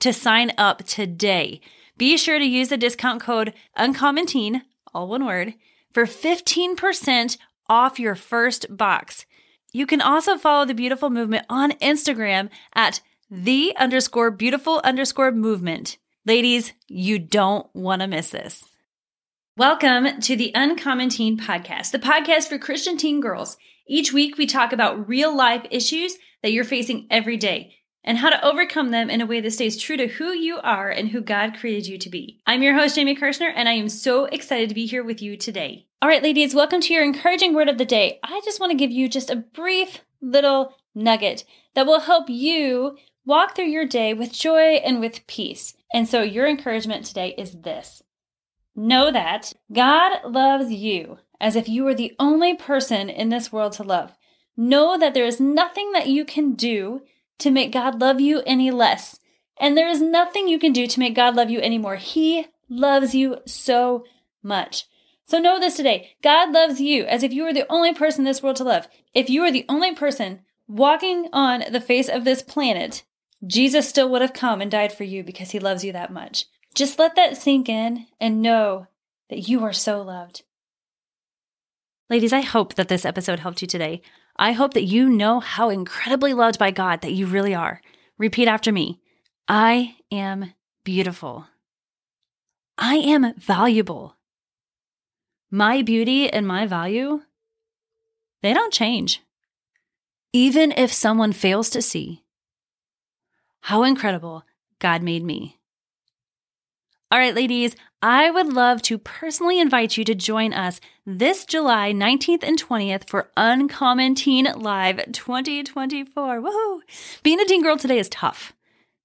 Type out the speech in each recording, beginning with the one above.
to sign up today. Be sure to use the discount code UNCOMMON all one word, for 15% off your first box. You can also follow the Beautiful Movement on Instagram at the underscore beautiful underscore movement. Ladies, you don't want to miss this. Welcome to the Uncommon Teen Podcast, the podcast for Christian teen girls. Each week we talk about real life issues that you're facing every day and how to overcome them in a way that stays true to who you are and who God created you to be. I'm your host, Jamie Kirshner, and I am so excited to be here with you today. All right, ladies, welcome to your encouraging word of the day. I just want to give you just a brief little nugget that will help you walk through your day with joy and with peace. And so, your encouragement today is this Know that God loves you as if you were the only person in this world to love. Know that there is nothing that you can do to make God love you any less. And there is nothing you can do to make God love you anymore. He loves you so much. So know this today. God loves you as if you were the only person in this world to love. If you were the only person walking on the face of this planet, Jesus still would have come and died for you because he loves you that much. Just let that sink in and know that you are so loved. Ladies, I hope that this episode helped you today. I hope that you know how incredibly loved by God that you really are. Repeat after me I am beautiful. I am valuable. My beauty and my value, they don't change. Even if someone fails to see how incredible God made me. All right, ladies, I would love to personally invite you to join us this July 19th and 20th for Uncommon Teen Live 2024. Woohoo! Being a teen girl today is tough.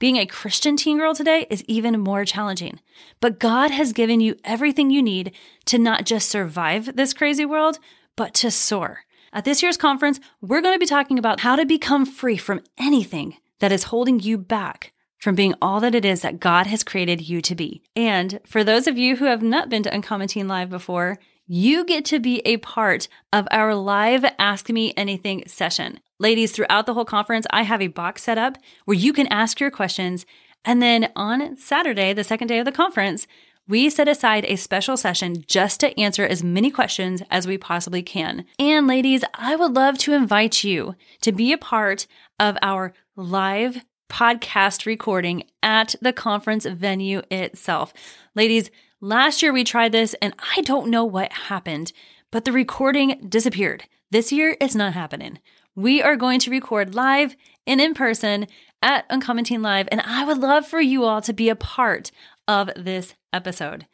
Being a Christian teen girl today is even more challenging. But God has given you everything you need to not just survive this crazy world, but to soar. At this year's conference, we're going to be talking about how to become free from anything that is holding you back from being all that it is that God has created you to be. And for those of you who have not been to Uncommon Teen Live before, you get to be a part of our live Ask Me Anything session. Ladies, throughout the whole conference, I have a box set up where you can ask your questions. And then on Saturday, the second day of the conference, we set aside a special session just to answer as many questions as we possibly can. And ladies, I would love to invite you to be a part of our live podcast recording at the conference venue itself. Ladies, last year we tried this and I don't know what happened, but the recording disappeared. This year it's not happening. We are going to record live and in person at Uncommon Teen Live, and I would love for you all to be a part of this episode.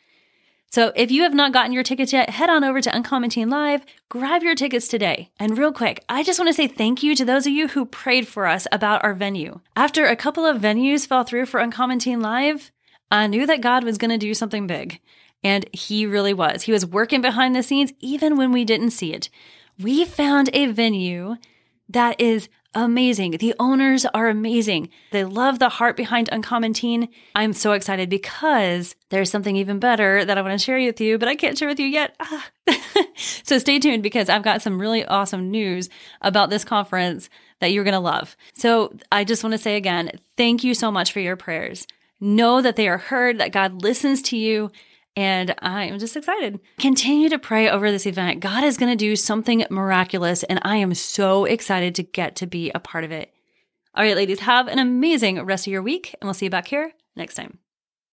So if you have not gotten your tickets yet, head on over to Uncommon Teen Live, grab your tickets today. And real quick, I just want to say thank you to those of you who prayed for us about our venue. After a couple of venues fell through for Uncommon Teen Live, I knew that God was going to do something big. And he really was. He was working behind the scenes even when we didn't see it. We found a venue that is amazing. The owners are amazing. They love the heart behind Uncommon Teen. I'm so excited because there's something even better that I want to share with you, but I can't share with you yet. Ah. so stay tuned because I've got some really awesome news about this conference that you're going to love. So I just want to say again, thank you so much for your prayers. Know that they are heard, that God listens to you, and I am just excited. Continue to pray over this event. God is going to do something miraculous, and I am so excited to get to be a part of it. All right, ladies, have an amazing rest of your week, and we'll see you back here next time.